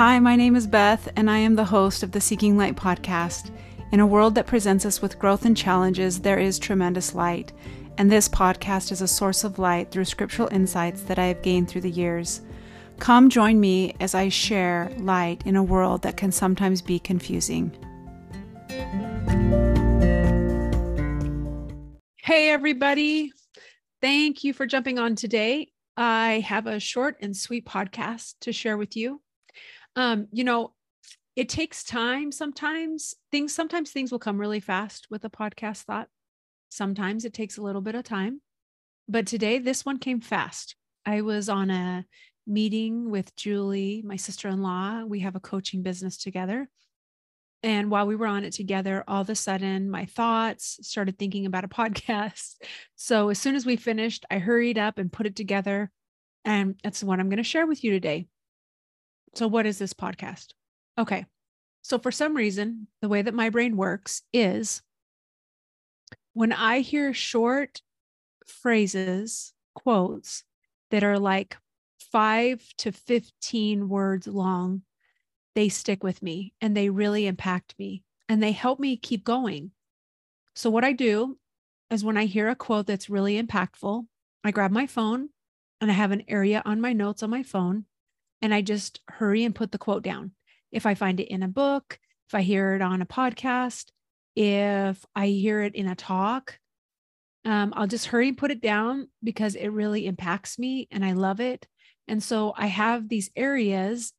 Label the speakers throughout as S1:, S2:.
S1: Hi, my name is Beth, and I am the host of the Seeking Light podcast. In a world that presents us with growth and challenges, there is tremendous light, and this podcast is a source of light through scriptural insights that I have gained through the years. Come join me as I share light in a world that can sometimes be confusing. Hey, everybody. Thank you for jumping on today. I have a short and sweet podcast to share with you. Um, you know, it takes time sometimes. Things sometimes things will come really fast with a podcast thought. Sometimes it takes a little bit of time. But today this one came fast. I was on a meeting with Julie, my sister-in-law. We have a coaching business together. And while we were on it together, all of a sudden my thoughts started thinking about a podcast. So as soon as we finished, I hurried up and put it together. And that's what I'm going to share with you today. So, what is this podcast? Okay. So, for some reason, the way that my brain works is when I hear short phrases, quotes that are like five to 15 words long, they stick with me and they really impact me and they help me keep going. So, what I do is when I hear a quote that's really impactful, I grab my phone and I have an area on my notes on my phone and I just hurry and put the quote down. If I find it in a book, if I hear it on a podcast, if I hear it in a talk, um, I'll just hurry and put it down because it really impacts me and I love it. And so I have these areas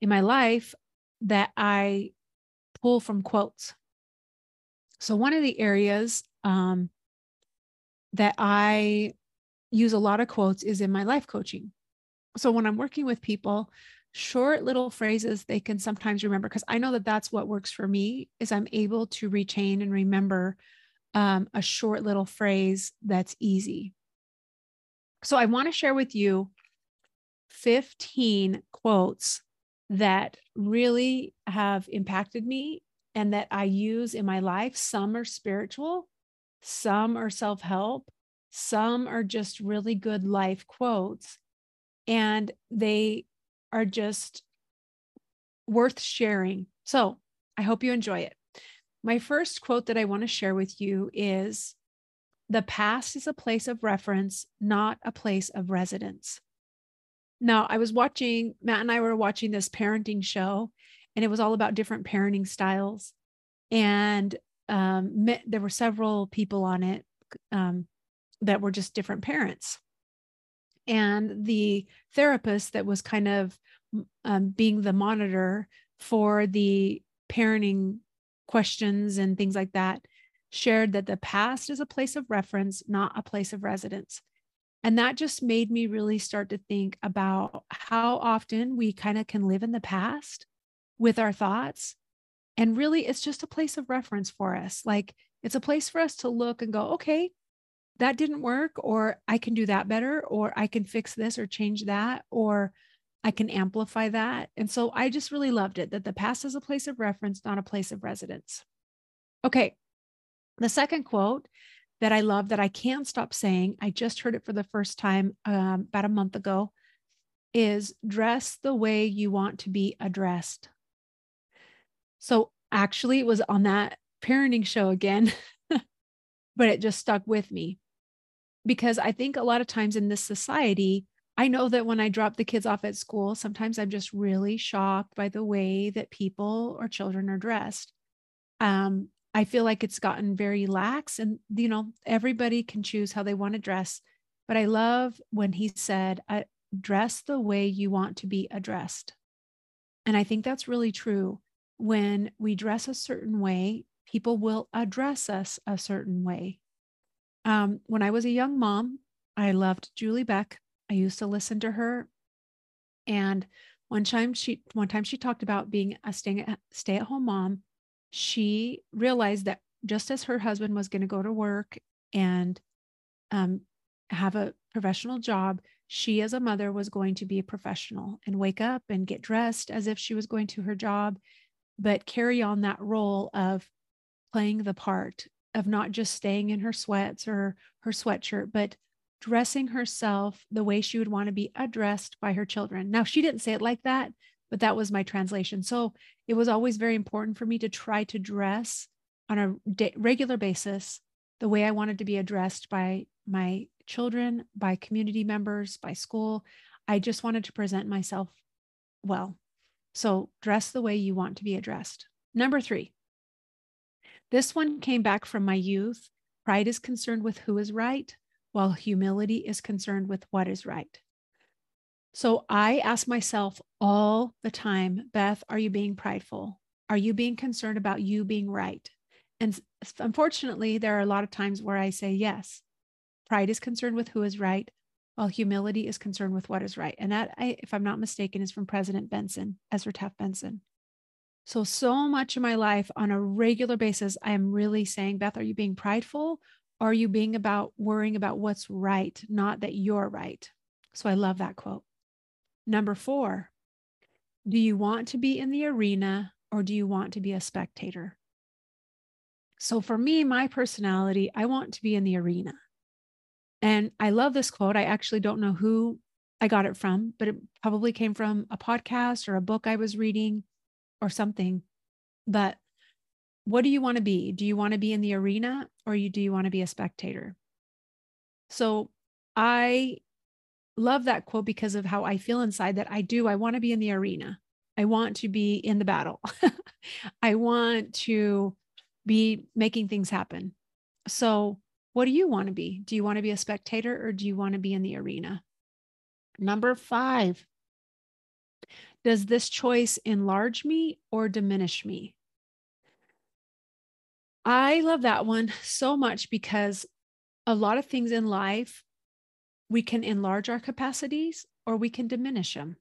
S1: in my life that I pull from quotes. So, one of the areas um, that I use a lot of quotes is in my life coaching. So when I'm working with people, short little phrases they can sometimes remember because I know that that's what works for me is I'm able to retain and remember um, a short little phrase that's easy. So I want to share with you 15 quotes that really have impacted me and that I use in my life. Some are spiritual, some are self help, some are just really good life quotes and they are just worth sharing. So I hope you enjoy it. My first quote that I want to share with you is The past is a place of reference, not a place of residence. Now, I was watching, Matt and I were watching this parenting show, and it was all about different parenting styles. And um, there were several people on it um, that were just different parents and the therapist that was kind of um, being the monitor for the parenting questions and things like that shared that the past is a place of reference not a place of residence. And that just made me really start to think about how often we kind of can live in the past with our thoughts. And really it's just a place of reference for us. Like it's a place for us to look and go okay that didn't work, or I can do that better, or I can fix this or change that, or I can amplify that. And so I just really loved it that the past is a place of reference, not a place of residence. Okay. The second quote that I love that I can't stop saying, I just heard it for the first time um, about a month ago, is dress the way you want to be addressed. So actually, it was on that parenting show again, but it just stuck with me because I think a lot of times in this society, I know that when I drop the kids off at school, sometimes I'm just really shocked by the way that people or children are dressed. Um, I feel like it's gotten very lax, and you know, everybody can choose how they want to dress. But I love when he said, "Dress the way you want to be addressed," and I think that's really true. When we dress a certain way, people will address us a certain way. Um, when I was a young mom, I loved Julie Beck. I used to listen to her. And one time she one time she talked about being a stay at, stay at home mom. She realized that just as her husband was going to go to work and um, have a professional job, she as a mother was going to be a professional and wake up and get dressed as if she was going to her job, but carry on that role of playing the part of not just staying in her sweats or her sweatshirt, but dressing herself the way she would want to be addressed by her children. Now, she didn't say it like that, but that was my translation. So it was always very important for me to try to dress on a regular basis the way I wanted to be addressed by my children, by community members, by school. I just wanted to present myself well. So dress the way you want to be addressed. Number three, this one came back from my youth. Pride is concerned with who is right, while humility is concerned with what is right. So I ask myself all the time, Beth, are you being prideful? Are you being concerned about you being right? And unfortunately, there are a lot of times where I say yes. Pride is concerned with who is right, while humility is concerned with what is right. And that, I, if I'm not mistaken, is from President Benson, Ezra Taft Benson. So, so much of my life on a regular basis, I am really saying, Beth, are you being prideful? Or are you being about worrying about what's right, not that you're right? So I love that quote. Number four, do you want to be in the arena or do you want to be a spectator? So for me, my personality, I want to be in the arena. And I love this quote. I actually don't know who I got it from, but it probably came from a podcast or a book I was reading or something. But what do you want to be? Do you want to be in the arena or you do you want to be a spectator? So I love that quote because of how I feel inside that I do. I want to be in the arena. I want to be in the battle. I want to be making things happen. So, what do you want to be? Do you want to be a spectator or do you want to be in the arena? Number five, does this choice enlarge me or diminish me? I love that one so much because a lot of things in life, we can enlarge our capacities or we can diminish them.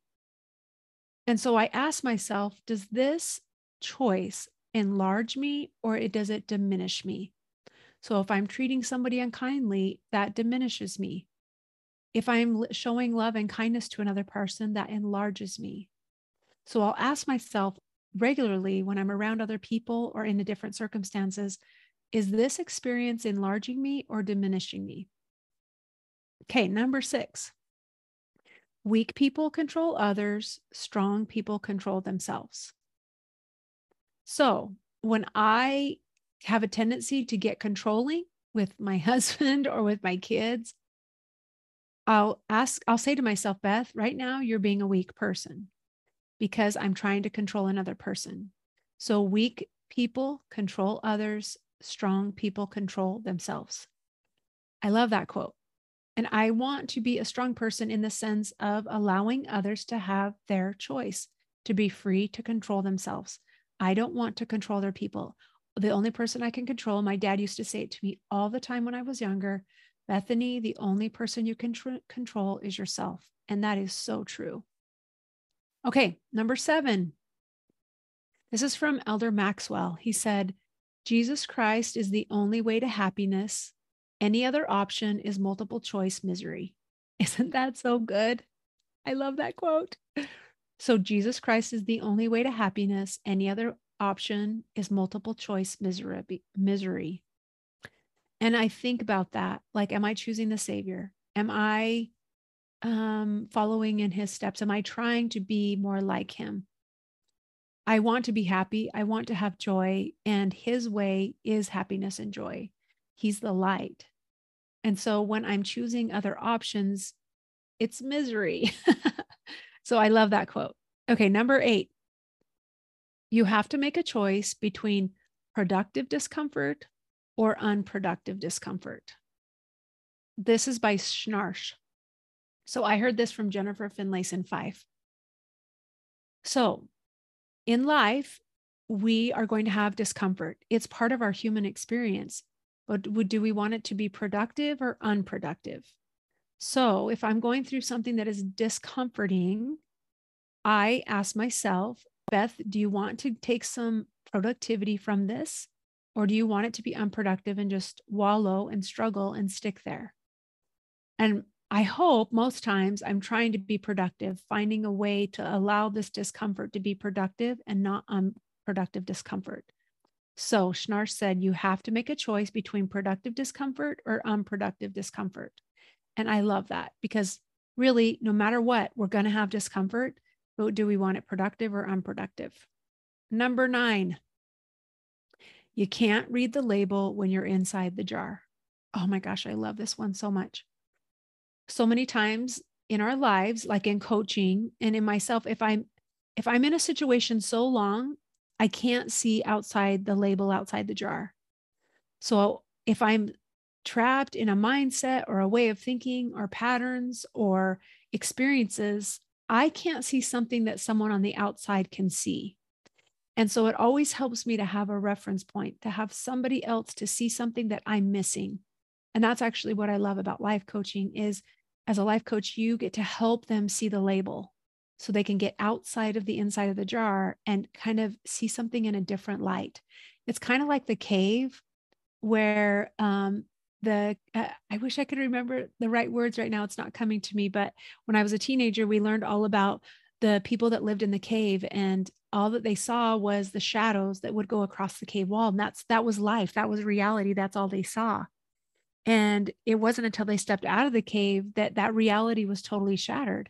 S1: And so I ask myself, does this choice enlarge me or it, does it diminish me? So if I'm treating somebody unkindly, that diminishes me. If I'm showing love and kindness to another person, that enlarges me. So I'll ask myself, regularly when I'm around other people or in the different circumstances is this experience enlarging me or diminishing me? Okay, number six weak people control others, strong people control themselves. So when I have a tendency to get controlling with my husband or with my kids, I'll ask, I'll say to myself, Beth, right now you're being a weak person because I'm trying to control another person. So weak people control others, strong people control themselves. I love that quote. And I want to be a strong person in the sense of allowing others to have their choice, to be free to control themselves. I don't want to control their people. The only person I can control, my dad used to say it to me all the time when I was younger Bethany, the only person you can tr- control is yourself. And that is so true. Okay, number seven. This is from Elder Maxwell. He said, Jesus Christ is the only way to happiness. Any other option is multiple choice misery. Isn't that so good? I love that quote. So, Jesus Christ is the only way to happiness. Any other option is multiple choice misery. misery. And I think about that. Like, am I choosing the Savior? Am I um, following in his steps? Am I trying to be more like him? I want to be happy. I want to have joy. And his way is happiness and joy. He's the light. And so when I'm choosing other options, it's misery. so I love that quote. Okay, number eight. You have to make a choice between productive discomfort or unproductive discomfort. This is by Schnarch. So I heard this from Jennifer Finlayson Fife. So in life, we are going to have discomfort. It's part of our human experience. But do we want it to be productive or unproductive? So if I'm going through something that is discomforting, I ask myself, Beth, do you want to take some productivity from this? Or do you want it to be unproductive and just wallow and struggle and stick there? And I hope most times I'm trying to be productive, finding a way to allow this discomfort to be productive and not unproductive discomfort. So Schnarch said, you have to make a choice between productive discomfort or unproductive discomfort. And I love that because really, no matter what, we're going to have discomfort. but do we want it productive or unproductive? Number nine, you can't read the label when you're inside the jar. Oh my gosh, I love this one so much. So many times in our lives, like in coaching and in myself, if I'm if I'm in a situation so long, I can't see outside the label outside the jar. So if I'm trapped in a mindset or a way of thinking or patterns or experiences, I can't see something that someone on the outside can see. And so it always helps me to have a reference point, to have somebody else to see something that I'm missing. And that's actually what I love about life coaching is as a life coach, you get to help them see the label so they can get outside of the inside of the jar and kind of see something in a different light. It's kind of like the cave where um, the uh, I wish I could remember the right words right now. It's not coming to me, but when I was a teenager, we learned all about the people that lived in the cave and all that they saw was the shadows that would go across the cave wall and that's that was life that was reality that's all they saw and it wasn't until they stepped out of the cave that that reality was totally shattered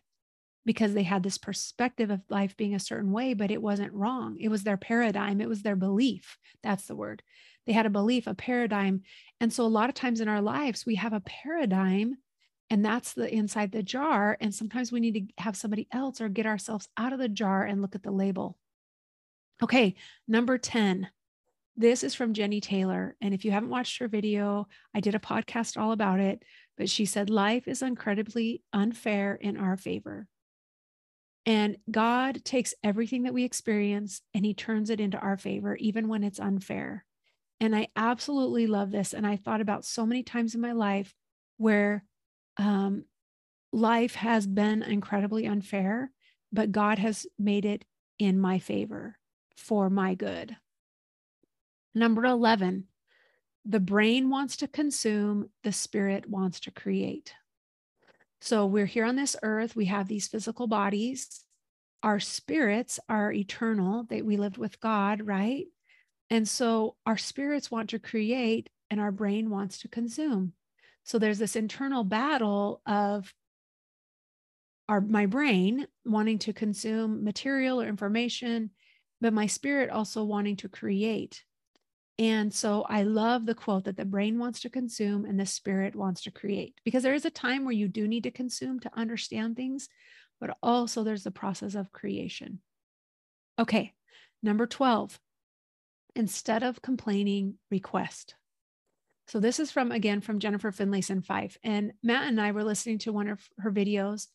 S1: because they had this perspective of life being a certain way but it wasn't wrong. It was their paradigm. It was their belief. That's the word. They had a belief a paradigm. And so a lot of times in our lives we have a paradigm and that's the inside the jar. And sometimes we need to have somebody else or get ourselves out of the jar and look at the label. Okay number 10 this is from Jennie Taylor. And if you haven't watched her video, I did a podcast all about it. But she said, Life is incredibly unfair in our favor. And God takes everything that we experience and he turns it into our favor, even when it's unfair. And I absolutely love this. And I thought about so many times in my life where um, life has been incredibly unfair, but God has made it in my favor for my good. Number 11, the brain wants to consume, the spirit wants to create. So we're here on this earth, we have these physical bodies. Our spirits are eternal, that we lived with God, right? And so our spirits want to create and our brain wants to consume. So there's this internal battle of our my brain wanting to consume material or information, but my spirit also wanting to create. And so I love the quote that the brain wants to consume and the spirit wants to create, because there is a time where you do need to consume to understand things, but also there's the process of creation. Okay, number 12, instead of complaining, request. So this is from, again, from Jennifer Finlayson Fife. And Matt and I were listening to one of her videos,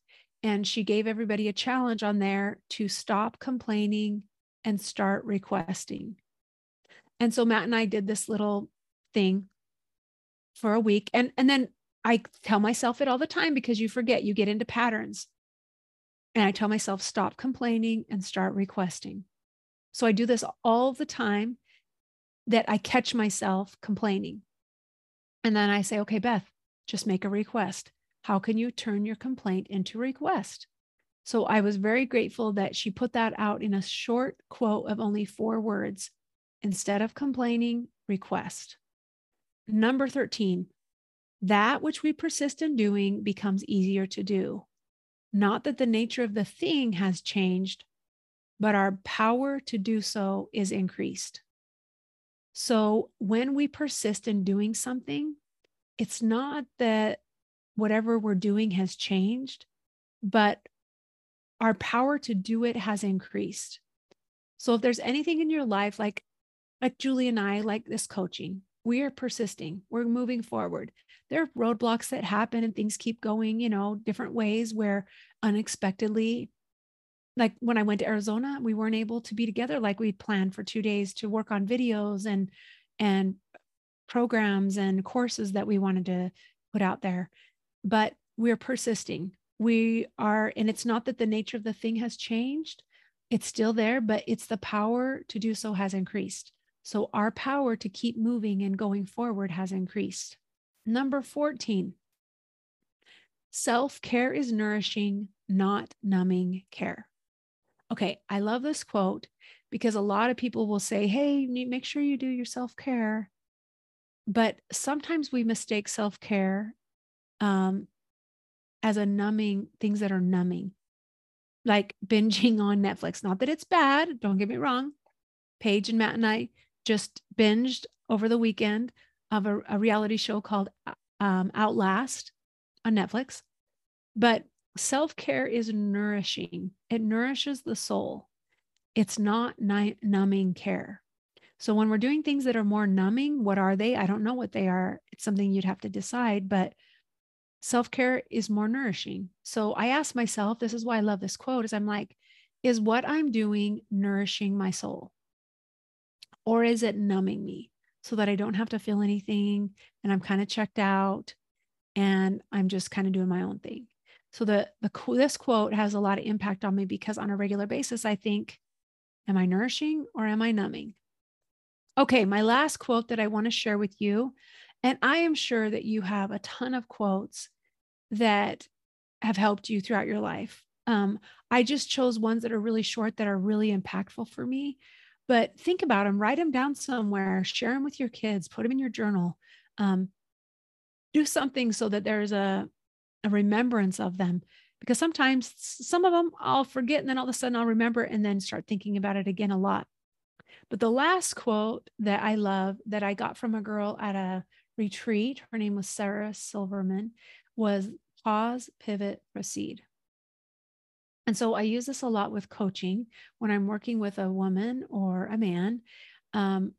S1: and she gave everybody a challenge on there to stop complaining and start requesting. And so Matt and I did this little thing for a week. And, and then I tell myself it all the time because you forget, you get into patterns. And I tell myself, stop complaining and start requesting. So I do this all the time that I catch myself complaining. And then I say, okay, Beth, just make a request. How can you turn your complaint into request? So I was very grateful that she put that out in a short quote of only four words Instead of complaining, request. Number 13, that which we persist in doing becomes easier to do. Not that the nature of the thing has changed, but our power to do so is increased. So when we persist in doing something, it's not that whatever we're doing has changed, but our power to do it has increased. So if there's anything in your life, like like Julie and I, like this coaching, we are persisting, we're moving forward. There are roadblocks that happen and things keep going, you know, different ways where unexpectedly, like when I went to Arizona, we weren't able to be together like we planned for two days to work on videos and and programs and courses that we wanted to put out there. But we're persisting. We are, and it's not that the nature of the thing has changed, it's still there, but it's the power to do so has increased. So our power to keep moving and going forward has increased. Number 14, self care is nourishing, not numbing care. Okay, I love this quote because a lot of people will say, hey, make sure you do your self care. But sometimes we mistake self care um, as a numbing, things that are numbing. like binging on Netflix. Not that it's bad, don't get me wrong. Paige and Matt and I just binged over the weekend of a, a reality show called um, Outlast on Netflix. But self care is nourishing, it nourishes the soul. It's not ni- numbing care. So when we're doing things that are more numbing, what are they? I don't know what they are. It's something you'd have to decide, but self-care is more nourishing. So I ask myself, this is why I love this quote is I'm like, is what I'm doing nourishing my soul? Or is it numbing me so that I don't have to feel anything and I'm kind of checked out and I'm just kind of doing my own thing. So the the this quote has a lot of impact on me because on a regular basis I think am I nourishing or am I numbing? Okay, my last quote that I want to share with you, and I am sure that you have a ton of quotes that have helped you throughout your life. Um, I just chose ones that are really short that are really impactful for me. But think about them, write them down somewhere, share them with your kids, put them in your journal. Um, do something so that there's a, a remembrance of them. Because sometimes some of them I'll forget and then all of a sudden I'll remember and then start thinking about it again a lot. But the last quote that I love that I got from a girl at a retreat, her name was Sarah Silverman, was pause, pivot, proceed. And so I use this a lot with coaching when I'm working with a woman or a man. Um,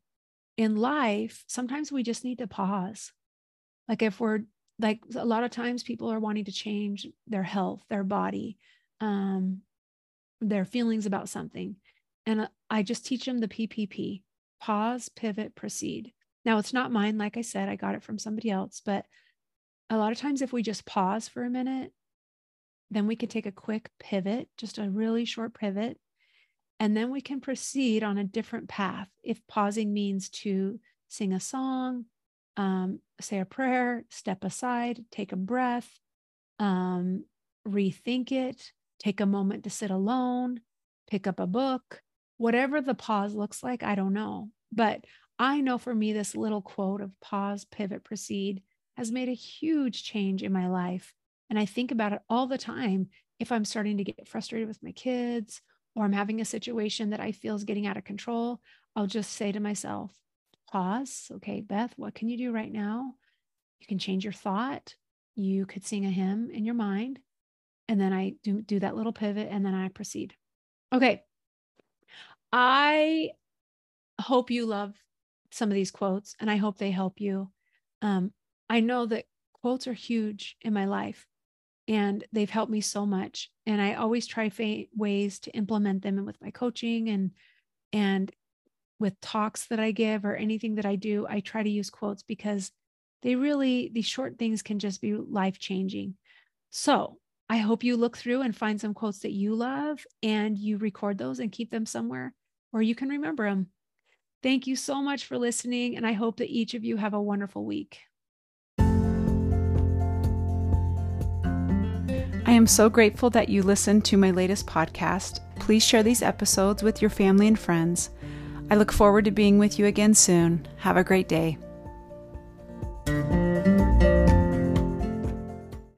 S1: in life, sometimes we just need to pause. Like if we're like a lot of times people are wanting to change their health, their body, um, their feelings about something. And I just teach them the PPP pause, pivot, proceed. Now, it's not mine. Like I said, I got it from somebody else. But a lot of times, if we just pause for a minute, then we can take a quick pivot, just a really short pivot. And then we can proceed on a different path. If pausing means to sing a song, um, say a prayer, step aside, take a breath, um, rethink it, take a moment to sit alone, pick up a book, whatever the pause looks like, I don't know. But I know for me, this little quote of pause, pivot, proceed has made a huge change in my life. And I think about it all the time. If I'm starting to get frustrated with my kids or I'm having a situation that I feel is getting out of control, I'll just say to myself, pause. Okay, Beth, what can you do right now? You can change your thought. You could sing a hymn in your mind. And then I do, do that little pivot and then I proceed. Okay, I hope you love some of these quotes and I hope they help you. Um, I know that quotes are huge in my life and they've helped me so much. And I always try fa- ways to implement them and with my coaching and, and with talks that I give or anything that I do, I try to use quotes because they really, these short things can just be life changing. So I hope you look through and find some quotes that you love and you record those and keep them somewhere where you can remember them. Thank you so much for listening, and I hope that each of you have a wonderful week.
S2: Am so grateful that you listened to my latest podcast. Please share these episodes with your family and friends. I look forward to being with you again soon. Have a great day.